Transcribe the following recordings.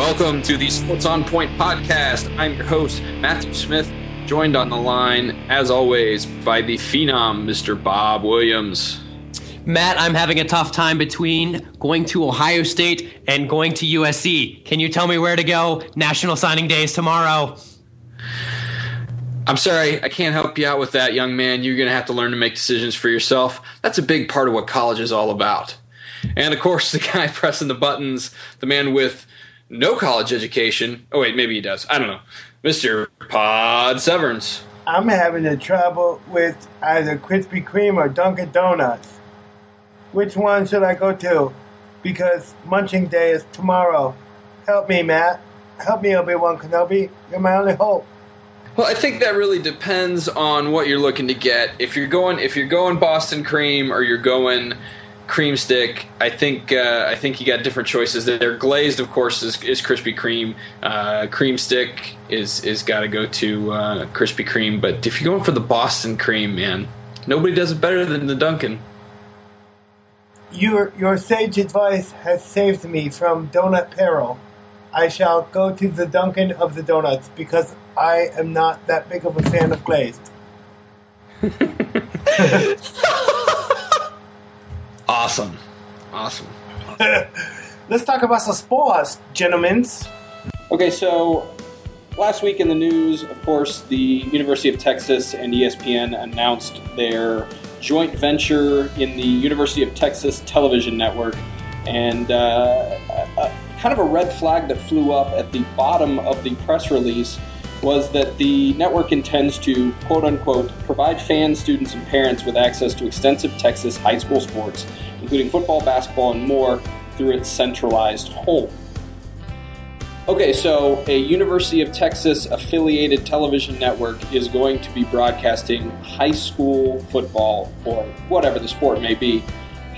welcome to the Sports on Point podcast. I'm your host, Matthew Smith, joined on the line, as always, by the phenom, Mr. Bob Williams. Matt, I'm having a tough time between going to Ohio State and going to USC. Can you tell me where to go? National Signing Day is tomorrow. I'm sorry, I can't help you out with that, young man. You're going to have to learn to make decisions for yourself. That's a big part of what college is all about. And of course, the guy pressing the buttons, the man with no college education. Oh, wait, maybe he does. I don't know. Mr. Pod Severns. I'm having a trouble with either Krispy Kreme or Dunkin' Donuts. Which one should I go to? Because munching day is tomorrow. Help me, Matt. Help me, Obi Wan Kenobi. You're my only hope. Well, I think that really depends on what you're looking to get. If you're going, if you're going Boston cream or you're going cream stick, I think uh, I think you got different choices They're Glazed, of course, is, is Krispy Kreme. Uh, cream stick is is got to go to uh, Krispy Kreme. But if you're going for the Boston cream, man, nobody does it better than the Dunkin'. Your your sage advice has saved me from donut peril. I shall go to the Dunkin' of the donuts because I am not that big of a fan of glazed. awesome, awesome. Let's talk about some sports, gentlemen. Okay, so last week in the news, of course, the University of Texas and ESPN announced their joint venture in the University of Texas television network, and uh, a, kind of a red flag that flew up at the bottom of the press release was that the network intends to, quote unquote, provide fans, students, and parents with access to extensive Texas high school sports, including football, basketball, and more, through its centralized home. Okay, so a University of Texas affiliated television network is going to be broadcasting high school football or whatever the sport may be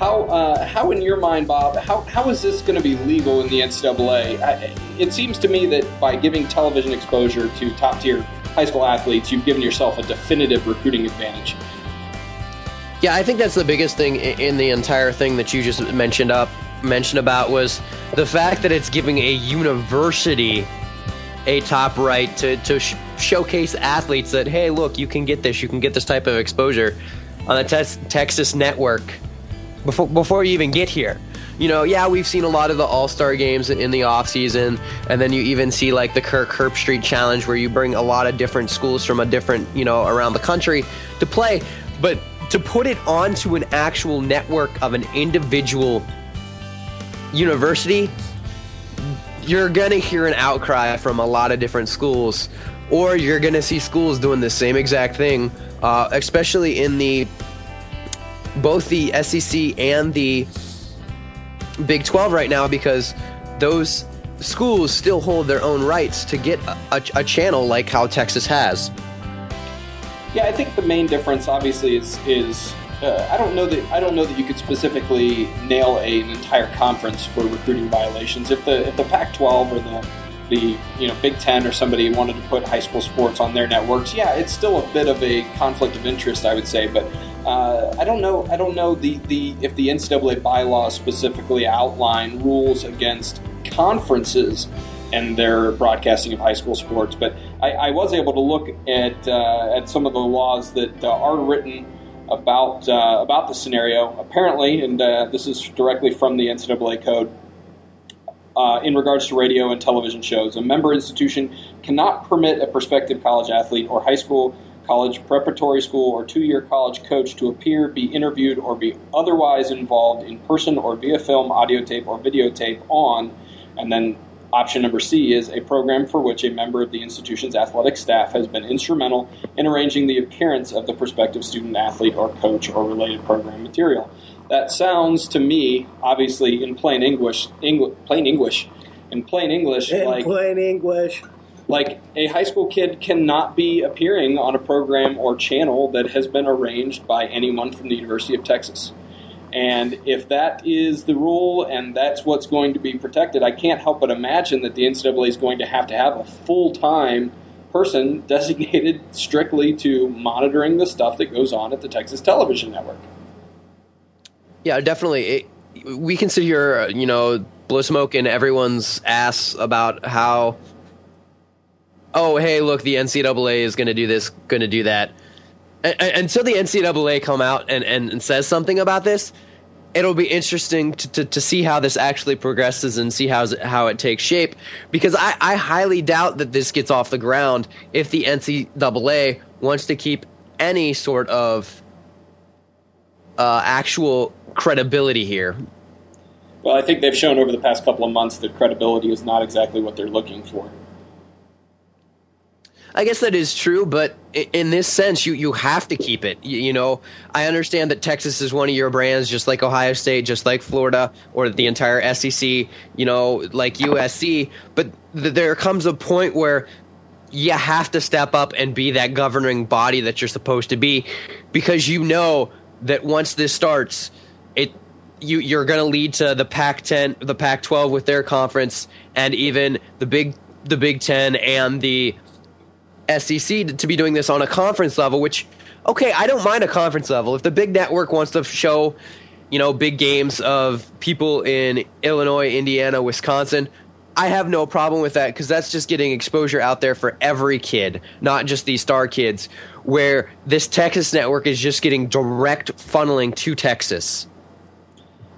how, uh, how in your mind, Bob, how, how is this going to be legal in the NCAA? I, it seems to me that by giving television exposure to top tier high school athletes, you've given yourself a definitive recruiting advantage. Yeah, I think that's the biggest thing in the entire thing that you just mentioned up mentioned about was the fact that it's giving a university a top right to, to sh- showcase athletes that hey look you can get this you can get this type of exposure on the te- texas network before before you even get here. You know, yeah, we've seen a lot of the All Star games in the off season, and then you even see like the Kirk Herbstreit Challenge, where you bring a lot of different schools from a different, you know, around the country to play. But to put it onto an actual network of an individual university, you're gonna hear an outcry from a lot of different schools, or you're gonna see schools doing the same exact thing, uh, especially in the both the SEC and the Big 12 right now because those schools still hold their own rights to get a, a, a, channel like how Texas has. Yeah, I think the main difference, obviously, is is uh, I don't know that I don't know that you could specifically nail a, an entire conference for recruiting violations. If the if the Pac-12 or the the you know Big Ten or somebody wanted to put high school sports on their networks, yeah, it's still a bit of a conflict of interest, I would say, but uh, I don't know. I don't know the, the if the NCAA bylaws specifically outline rules against conferences and their broadcasting of high school sports. But I, I was able to look at uh, at some of the laws that uh, are written about uh, about the scenario. Apparently, and uh, this is directly from the NCAA code. Uh, in regards to radio and television shows, a member institution cannot permit a prospective college athlete or high school college preparatory school or two year college coach to appear, be interviewed, or be otherwise involved in person or via film, audio tape, or videotape on. And then option number C is a program for which a member of the institution's athletic staff has been instrumental in arranging the appearance of the prospective student athlete or coach or related program material. That sounds to me, obviously, in plain English, plain English, in plain English, in like plain English like a high school kid cannot be appearing on a program or channel that has been arranged by anyone from the University of Texas. And if that is the rule and that's what's going to be protected, I can't help but imagine that the NCAA is going to have to have a full time person designated strictly to monitoring the stuff that goes on at the Texas television network. Yeah, definitely. It, we can sit here, uh, you know, blow smoke in everyone's ass about how, oh hey, look, the NCAA is going to do this, going to do that. Until the NCAA come out and, and, and says something about this, it'll be interesting to, to, to, see how this actually progresses and see how how it takes shape because I, I highly doubt that this gets off the ground if the NCAA wants to keep any sort of uh, actual credibility here. Well, I think they've shown over the past couple of months that credibility is not exactly what they're looking for. I guess that is true, but in this sense, you, you have to keep it. You, you, know, I understand that Texas is one of your brands, just like Ohio State, just like Florida, or the entire SEC, you know, like USC. But th- there comes a point where you have to step up and be that governing body that you're supposed to be, because you know that once this starts, it you you're going to lead to the Pac-10, the Pac-12 with their conference, and even the Big the Big Ten and the SEC to be doing this on a conference level, which, okay, I don't mind a conference level. If the big network wants to show, you know, big games of people in Illinois, Indiana, Wisconsin, I have no problem with that because that's just getting exposure out there for every kid, not just these star kids, where this Texas network is just getting direct funneling to Texas.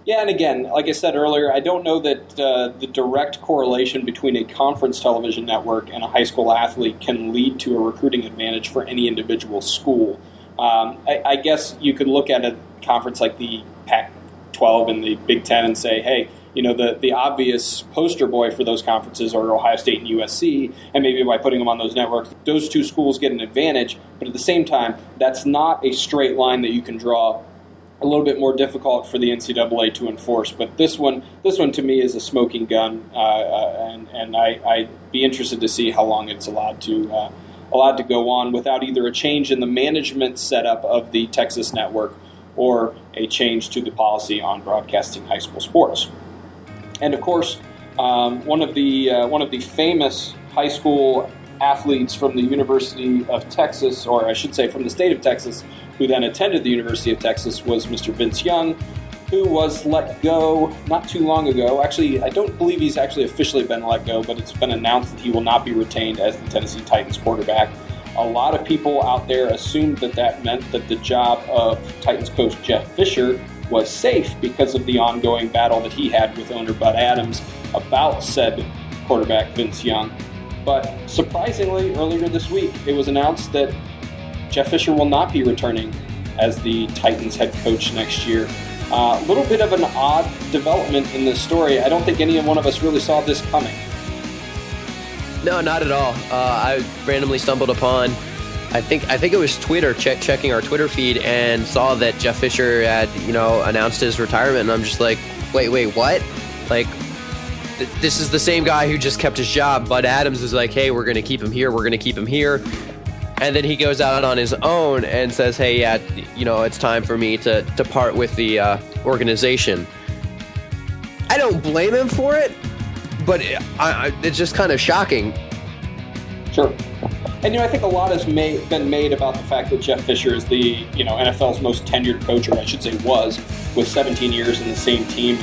Yeah, and again, like I said earlier, I don't know that uh, the direct correlation between a conference television network and a high school athlete can lead to a recruiting advantage for any individual school. Um, I, I, guess you could look at a conference like the Pac 12 and the Big Ten and say, hey, you know, the, the obvious poster boy for those conferences are Ohio State and USC, and maybe by putting them on those networks, those two schools get an advantage. But at the same time, that's not a straight line that you can draw a little bit more difficult for the NCAA to enforce. But this one, this one to me is a smoking gun, uh, uh, and and I, would be interested to see how long it's allowed to uh, allowed to go on without either a change in the management setup of the Texas network or a change to the policy on broadcasting high school sports. And of course, um, one of the uh, one of the famous high school athletes from the University of Texas, or I should say from the state of Texas, who then attended the University of Texas, was Mr. Vince Young, who was let go not too long ago. Actually, I don't believe he's actually officially been let go, but it's been announced that he will not be retained as the Tennessee Titans quarterback. A lot of people out there assumed that that meant that the job of Titans coach Jeff Fisher was safe because of the ongoing battle that he had with owner Bud Adams about said quarterback Vince Young. But surprisingly, earlier this week, it was announced that Jeff Fisher will not be returning as the Titans head coach next year. A uh, little bit of an odd development in this story. I don't think any one of us really saw this coming. No, not at all. Uh, I randomly stumbled upon, I think I think it was Twitter, check, checking our Twitter feed, and saw that Jeff Fisher had you know announced his retirement, and I'm just like, wait, wait, what? Like this is the same guy who just kept his job. Bud Adams is like, hey, we're going to keep him here. We're going to keep him here. And then he goes out on his own and says, hey, yeah, you know, it's time for me to, to part with the uh, organization. I don't blame him for it, but it, I, it's just kind of shocking. Sure. And you know, I think a lot has made, been made about the fact that Jeff Fisher is the you know NFL's most tenured coach, or I should say, was with 17 years in the same team.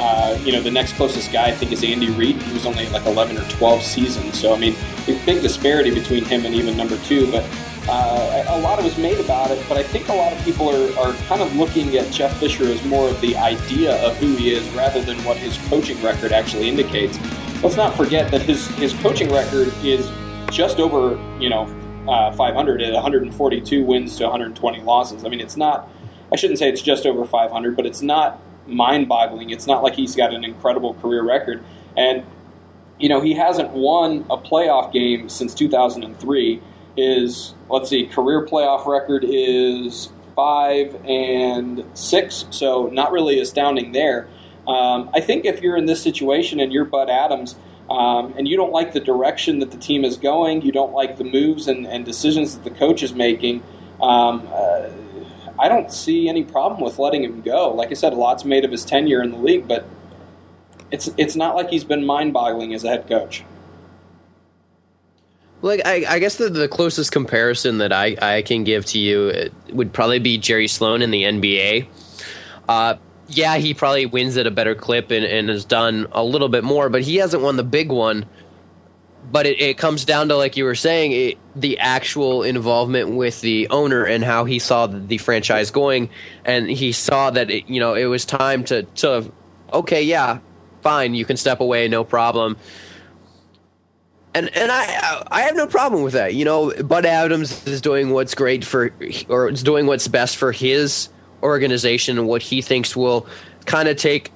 Uh, you know, the next closest guy I think is Andy Reid. He was only like 11 or 12 seasons. So, I mean, big disparity between him and even number two. But uh, a lot was made about it. But I think a lot of people are, are kind of looking at Jeff Fisher as more of the idea of who he is rather than what his coaching record actually indicates. Let's not forget that his, his coaching record is just over, you know, uh, 500 at 142 wins to 120 losses. I mean, it's not, I shouldn't say it's just over 500, but it's not mind boggling. It's not like he's got an incredible career record. And, you know, he hasn't won a playoff game since 2003. His, let's see, career playoff record is five and six, so not really astounding there. Um, I think if you're in this situation and you're Bud Adams, um, and you don't like the direction that the team is going, you don't like the moves and, and decisions that the coach is making, um, uh, I don't see any problem with letting him go. Like I said, a lot's made of his tenure in the league, but it's it's not like he's been mind-boggling as a head coach. Like I, I guess the, the closest comparison that I, I can give to you would probably be Jerry Sloan in the NBA. Uh, yeah, he probably wins at a better clip and, and has done a little bit more, but he hasn't won the big one. But it, it comes down to, like you were saying, it, the actual involvement with the owner and how he saw the, franchise going, and he saw that it, you know it was time to to okay, yeah, fine, you can step away, no problem. And and I I have no problem with that. You know, Bud Adams is doing what's great for or is doing what's best for his organization and what he thinks will kind of take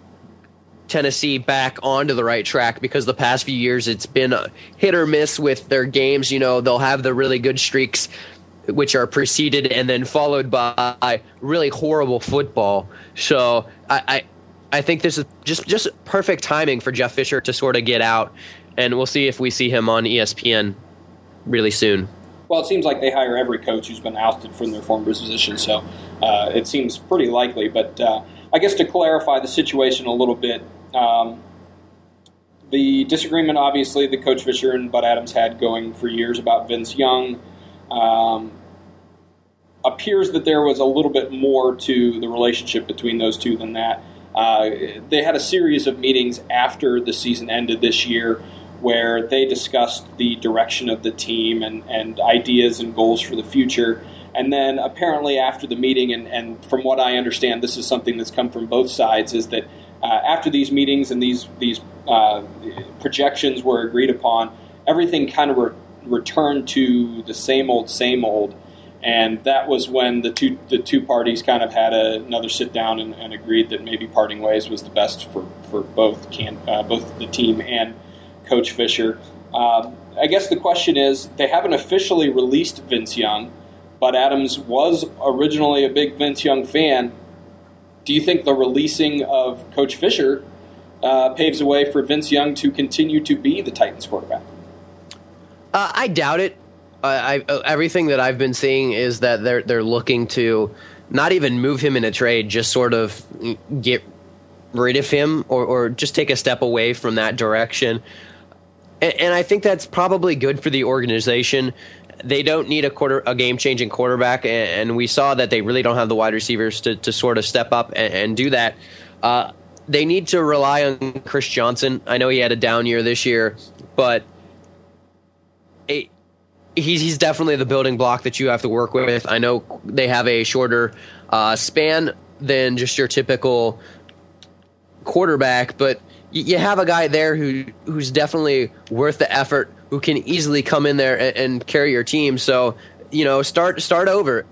Tennessee back onto the right track because the past few years it's been a hit or miss with their games. You know, they'll have the really good streaks, which are preceded and then followed by really horrible football. So I, I, I think this is just just perfect timing for Jeff Fisher to sort of get out, and we'll see if we see him on ESPN really soon. Well, it seems like they hire every coach who's been ousted from their former position, so uh, it seems pretty likely. But uh, I guess to clarify the situation a little bit, um, the disagreement, obviously, that Coach Fisher and Bud Adams had going for years about Vince Young. Um, appears that there was a little bit more to the relationship between those two than that. Uh, they had a series of meetings after the season ended this year where they discussed the direction of the team and, and ideas and goals for the future. And then apparently after the meeting, and, and from what I understand, this is something that's come from both sides, is that after these meetings and these these uh, projections were agreed upon, everything kind of re- returned to the same old, same old. And that was when the two the two parties kind of had a, another sit down and, and, agreed that maybe parting ways was the best for, for both can uh, both the team and Coach Fisher. Um, I guess the question is they haven't officially released Vince Young, but Adams was originally a big Vince Young fan. Do you think the releasing of Coach Fisher uh, paves the way for Vince Young to continue to be the Titans quarterback? Uh, I doubt it. I, I, everything that I've been seeing is that they're they're looking to not even move him in a trade, just sort of get rid of him or, or just take a step away from that direction and, and I think that's probably good for the organization they don't need a quarter a game changing quarterback, and, we saw that they really don't have the wide receivers to, to sort of step up and, and do that. Uh, they need to rely on Chris Johnson. I know he had a down year this year, but it, he's he's definitely the building block that you have to work with. I know they have a shorter uh, span than just your typical quarterback, but you have a guy there who who's definitely worth the effort, who can easily come in there and, and carry your team. So you know, start start over.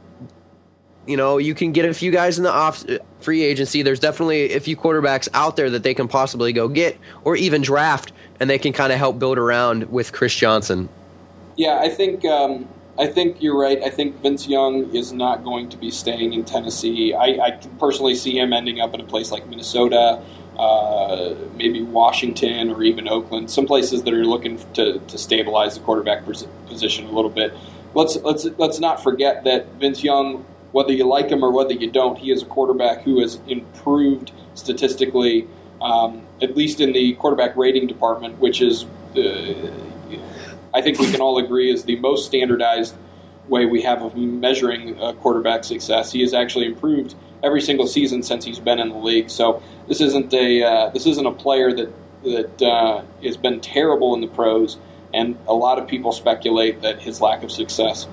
You know, you can get a few guys in the off free agency. There's definitely a few quarterbacks out there that they can possibly go get or even draft, and they can kind of help build around with Chris Johnson. Yeah, I think um, I think you're right. I think Vince Young is not going to be staying in Tennessee. I, I personally see him ending up in a place like Minnesota uh, maybe Washington or even Oakland, some places that are looking to, to stabilize the quarterback position a little bit. Let's let's let's not forget that Vince Young, whether you like him or whether you don't, he is a quarterback who has improved statistically, um, at least in the quarterback rating department, which is, uh, I think we can all agree, is the most standardized way we have of measuring quarterback success. He has actually improved every single season since he's been in the league. So this isn't a uh, this isn't a player that that uh, has been terrible in the pros, and a lot of people speculate that his lack of success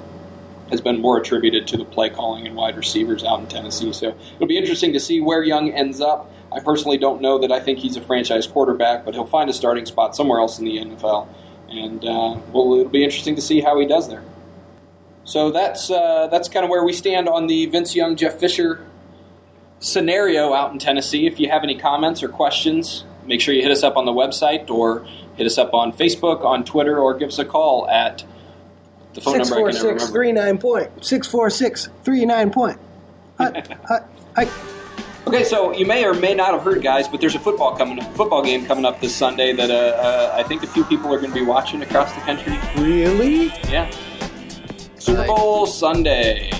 has been more attributed to the play calling and wide receivers out in Tennessee. So it'll be interesting to see where Young ends up. I personally don't know that I think he's a franchise quarterback, but he'll find a starting spot somewhere else in the NFL, and uh, well, it'll be interesting to see how he does there. So that's uh, that's kind of where we stand on the Vince Young, Jeff Fisher scenario out in Tennessee. If you have any comments or questions, make sure you hit us up on the website or hit us up on Facebook, on Twitter, or give us a call at the phone six, number four, I can six, remember. three, nine point. 646 39 point. Hi, hi, hi. Okay, so you may or may not have heard, guys, but there's a football coming, football game coming up this Sunday that uh, uh, I think a few people are going to be watching across the country. Really? Yeah, Super Bowl Sunday.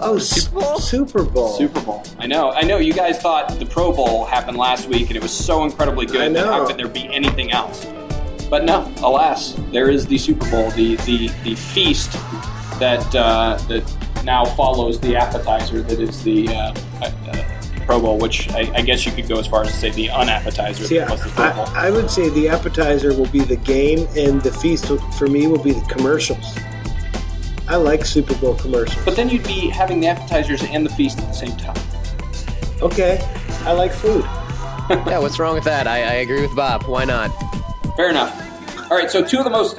Oh, Super Bowl? Super Bowl. Super Bowl. I know. I know. You guys thought the Pro Bowl happened last week, and it was so incredibly I good. That how could there be anything else? But no, alas, there is the Super Bowl, the the, the feast that uh, that now follows the appetizer that is the uh, uh, Pro Bowl, which I, I guess you could go as far as to say the unappetizer See, was the Pro Bowl. I, I would say the appetizer will be the game, and the feast for me will be the commercials. I like Super Bowl commercials. but then you'd be having the appetizers and the feast at the same time. Okay, I like food. Yeah, what's wrong with that? I, I agree with Bob. Why not? Fair enough. All right, so two of the most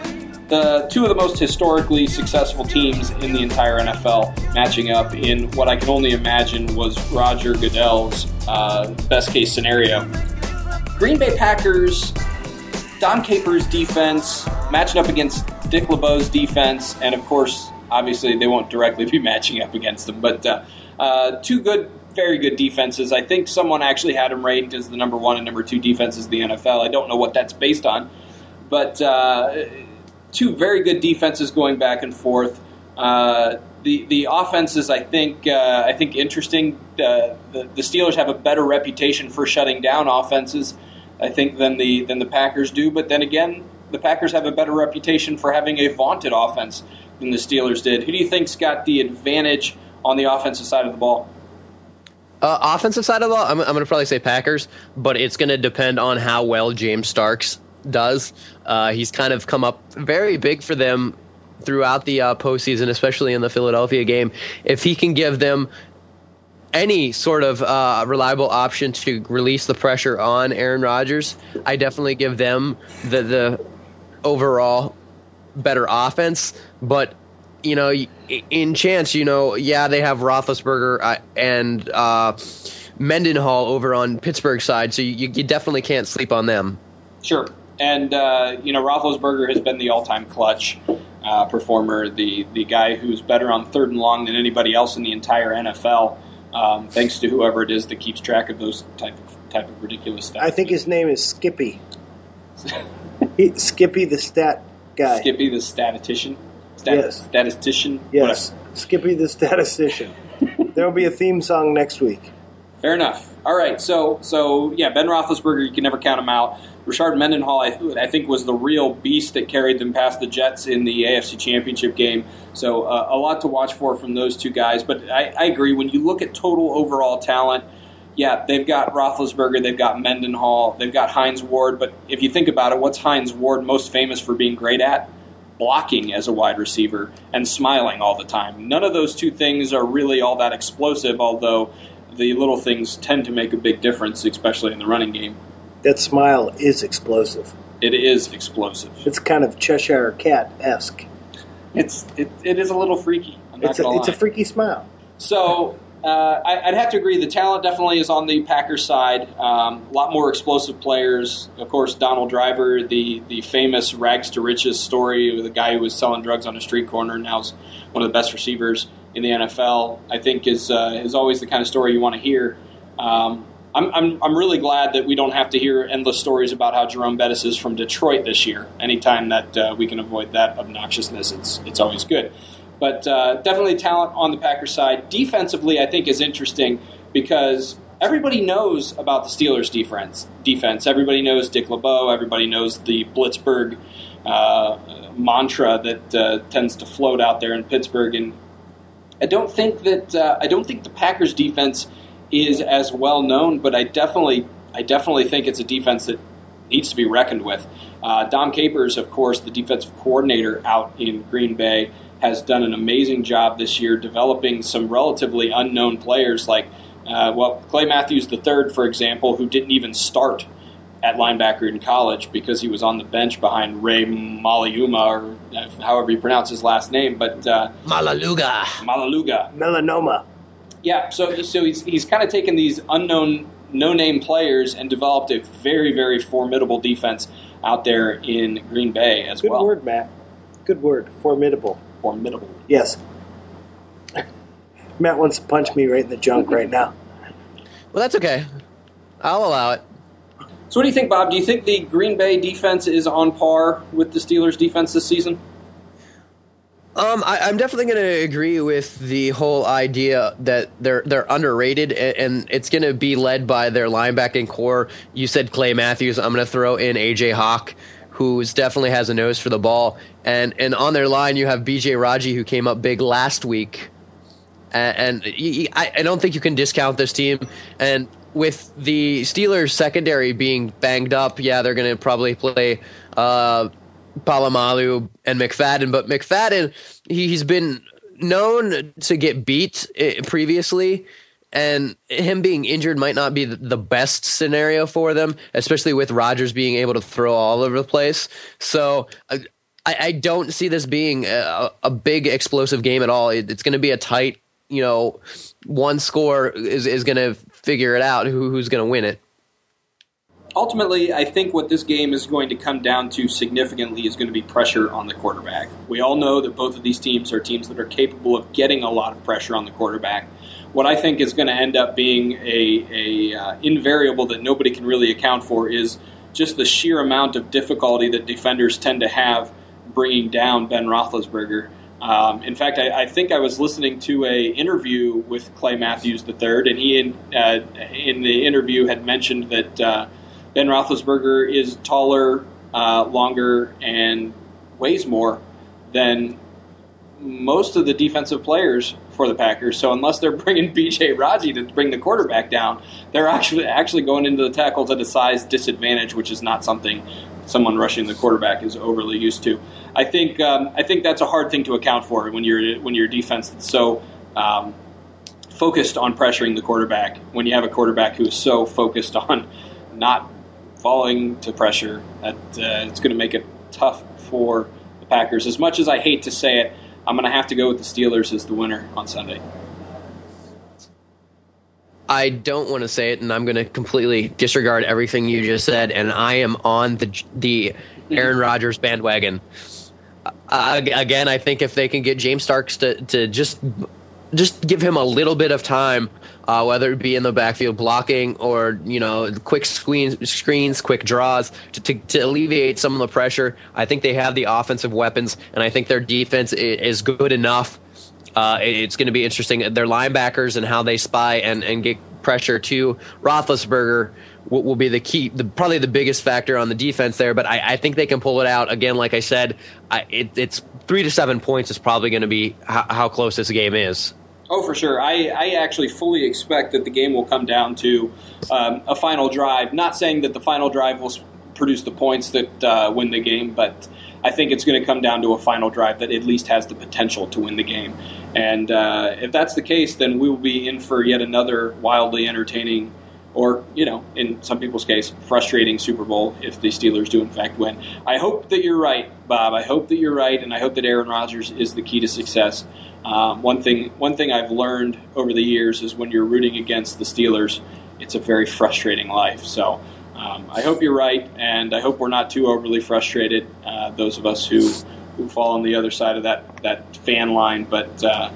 the two of the most historically successful teams in the entire NFL matching up in what I can only imagine was Roger Goodell's uh, best case scenario. Green Bay Packers, Dom Capers defense matching up against Dick LeBeau's defense, and of course, obviously they won't directly be matching up against them, but uh, uh, two good, very good defenses. I think someone actually had them ranked as the number one and number two defenses in the NFL. I don't know what that's based on, but uh, two very good defenses going back and forth. Uh, the the offenses, I think, uh, I think interesting. Uh, the, the Steelers have a better reputation for shutting down offenses, I think, than the than the Packers do. But then again, the Packers have a better reputation for having a vaunted offense than the Steelers did. Who do you think's got the advantage on the offensive side of the ball? Uh, offensive side of the ball, I'm, I'm going to probably say Packers, but it's going to depend on how well James Starks does. Uh, he's kind of come up very big for them throughout the uh, postseason, especially in the Philadelphia game. If he can give them any sort of uh, reliable option to release the pressure on Aaron Rodgers, I definitely give them the the overall better offense. But you know, in chance, you know, yeah, they have Roethlisberger uh, and uh, Mendenhall over on Pittsburgh side, so you, you definitely can't sleep on them. Sure. And, uh, you know, Roethlisberger has been the all time clutch uh, performer, the, the guy who's better on third and long than anybody else in the entire NFL, um, thanks to whoever it is that keeps track of those type of, type of ridiculous stuff. I think his name is Skippy. Skippy the stat guy. Skippy, the statistician. Stat- Yes. Statistician? Yes, Skippy the statistician. there will be a theme song next week. Fair enough. All right, so so yeah, Ben Roethlisberger, you can never count him out. Richard Mendenhall, I, I think, was the real beast that carried them past the Jets in the AFC Championship game. So uh, a lot to watch for from those two guys. But I, I agree. When you look at total overall talent, yeah, they've got Roethlisberger, they've got Mendenhall, they've got Hines Ward. But if you think about it, what's Hines Ward most famous for being great at? Blocking as a wide receiver and smiling all the time. None of those two things are really all that explosive, although the little things tend to make a big difference, especially in the running game. That smile is explosive. It is explosive. It's kind of Cheshire Cat esque. It's it, it is a little freaky. It's a, gonna it's a freaky smile. So uh, I, I'd have to agree. The talent definitely is on the Packers side. Um, a lot more explosive players. Of course, Donald Driver, the the famous rags to riches story of the guy who was selling drugs on a street corner, and now is one of the best receivers in the NFL. I think is uh, is always the kind of story you want to hear. Um, I'm, I'm, I'm really glad that we don't have to hear endless stories about how Jerome Bettis is from Detroit this year. Anytime that uh, we can avoid that obnoxiousness, it's it's always good. But uh, definitely talent on the Packers side. Defensively, I think is interesting because everybody knows about the Steelers' defense. Defense. Everybody knows Dick LeBeau. Everybody knows the Blitzburgh uh, mantra that uh, tends to float out there in Pittsburgh. And I don't think that uh, I don't think the Packers' defense is as well known, but I definitely I definitely think it's a defense that needs to be reckoned with. Uh, Dom Capers, of course, the defensive coordinator out in Green Bay, has done an amazing job this year developing some relatively unknown players like, uh, well, Clay Matthews III, for example, who didn't even start at linebacker in college because he was on the bench behind Ray Maliuma, or uh, however you pronounce his last name, but uh, Malaluga. Malaluga. Melanoma. Yeah, so so he's he's kind of taken these unknown, no-name players and developed a very very formidable defense out there in Green Bay as Good well. Good word, Matt. Good word. Formidable. Formidable. Yes. Matt wants to punch me right in the junk right now. Well, that's okay. I'll allow it. So what do you think, Bob? Do you think the Green Bay defense is on par with the Steelers' defense this season? Um, I, I'm definitely going to agree with the whole idea that they're they're underrated, and, and it's going to be led by their linebacking core. You said Clay Matthews. I'm going to throw in AJ Hawk, who's definitely has a nose for the ball, and and on their line you have BJ Raji, who came up big last week, and, and I, I don't think you can discount this team. And with the Steelers secondary being banged up, yeah, they're going to probably play uh, Polamalu and McFadden. But McFadden, he, he's been known to get beat eh, previously. And him being injured might not be the best scenario for them, especially with Rodgers being able to throw all over the place. So uh, I, I don't see this being a, a big explosive game at all. It, it's going to be a tight, you know, one score is, is going to figure it out who, who's going to win it. Ultimately, I think what this game is going to come down to significantly is going to be pressure on the quarterback. We all know that both of these teams are teams that are capable of getting a lot of pressure on the quarterback. What I think is going to end up being a, a uh, invariable that nobody can really account for is just the sheer amount of difficulty that defenders tend to have bringing down Ben Roethlisberger. Um, in fact, I, I, think I was listening to a interview with Clay Matthews III, and he in, uh, in the interview had mentioned that uh, Ben Roethlisberger is taller, uh, longer, and weighs more than most of the defensive players for the Packers. So unless they're bringing B.J. Raji to bring the quarterback down, they're actually actually going into the tackles at a size disadvantage, which is not something someone rushing the quarterback is overly used to. I think um, I think that's a hard thing to account for when you're when your defense is so um, focused on pressuring the quarterback. When you have a quarterback who is so focused on not falling to pressure, that uh, it's going to make it tough for the Packers. As much as I hate to say it, I'm going to have to go with the Steelers as the winner on Sunday. I don't want to say it, and I'm going to completely disregard everything you just said, and I am on the the Aaron Rodgers bandwagon. Uh, again, I think if they can get James Starks to, to just just give him a little bit of time, uh, whether it be in the backfield blocking or you know quick screen, screens, quick draws to, to, to, alleviate some of the pressure. I think they have the offensive weapons, and I think their defense is good enough. Uh, it's going to be interesting. Their linebackers and how they spy and, and get pressure to Roethlisberger will, be the key, the, probably the biggest factor on the defense there. But I, I think they can pull it out. Again, like I said, I, it, it's three to seven points is probably going to be how, close this game is. Oh, for sure. I, I actually fully expect that the game will come down to um, a final drive. Not saying that the final drive will produce the points that uh, win the game, but I think it's going to come down to a final drive that at least has the potential to win the game. And uh, if that's the case, then we will be in for yet another wildly entertaining or you know, in some people's case, frustrating Super Bowl if the Steelers do in fact win. I hope that you're right, Bob. I hope that you're right, and I hope that Aaron Rodgers is the key to success. Um, one thing, one thing I've learned over the years is when you're rooting against the Steelers, it's a very frustrating life. So. Um, I hope you're right, and I hope we're not too overly frustrated. Uh, those of us who, who fall on the other side of that that fan line, but uh,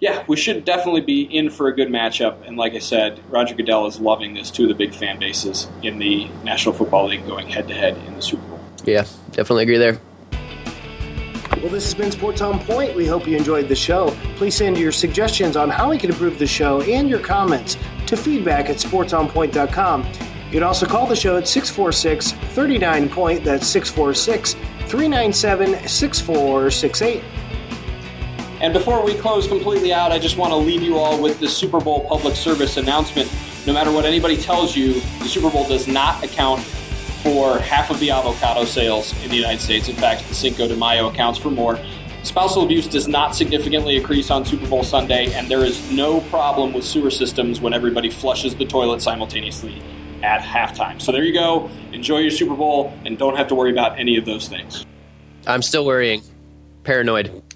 yeah, we should definitely be in for a good matchup. And like I said, Roger Goodell is loving this. Two of the big fan bases in the National Football League going head to head in the Super Bowl. Yeah, definitely agree there. Well, this has been Sports on Point. We hope you enjoyed the show. Please send your suggestions on how we can improve the show and your comments to feedback at sportsonpoint.com. You can also call the show at 646 39 Point. That's 646 397 6468. And before we close completely out, I just want to leave you all with the Super Bowl public service announcement. No matter what anybody tells you, the Super Bowl does not account for half of the avocado sales in the United States. In fact, the Cinco de Mayo accounts for more. Spousal abuse does not significantly increase on Super Bowl Sunday, and there is no problem with sewer systems when everybody flushes the toilet simultaneously at halftime. So there you go. Enjoy your Super Bowl and don't have to worry about any of those things. I'm still worrying. Paranoid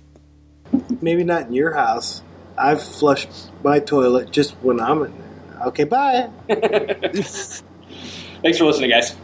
maybe not in your house. I've flushed my toilet just when I'm in there. Okay, bye. Thanks for listening, guys.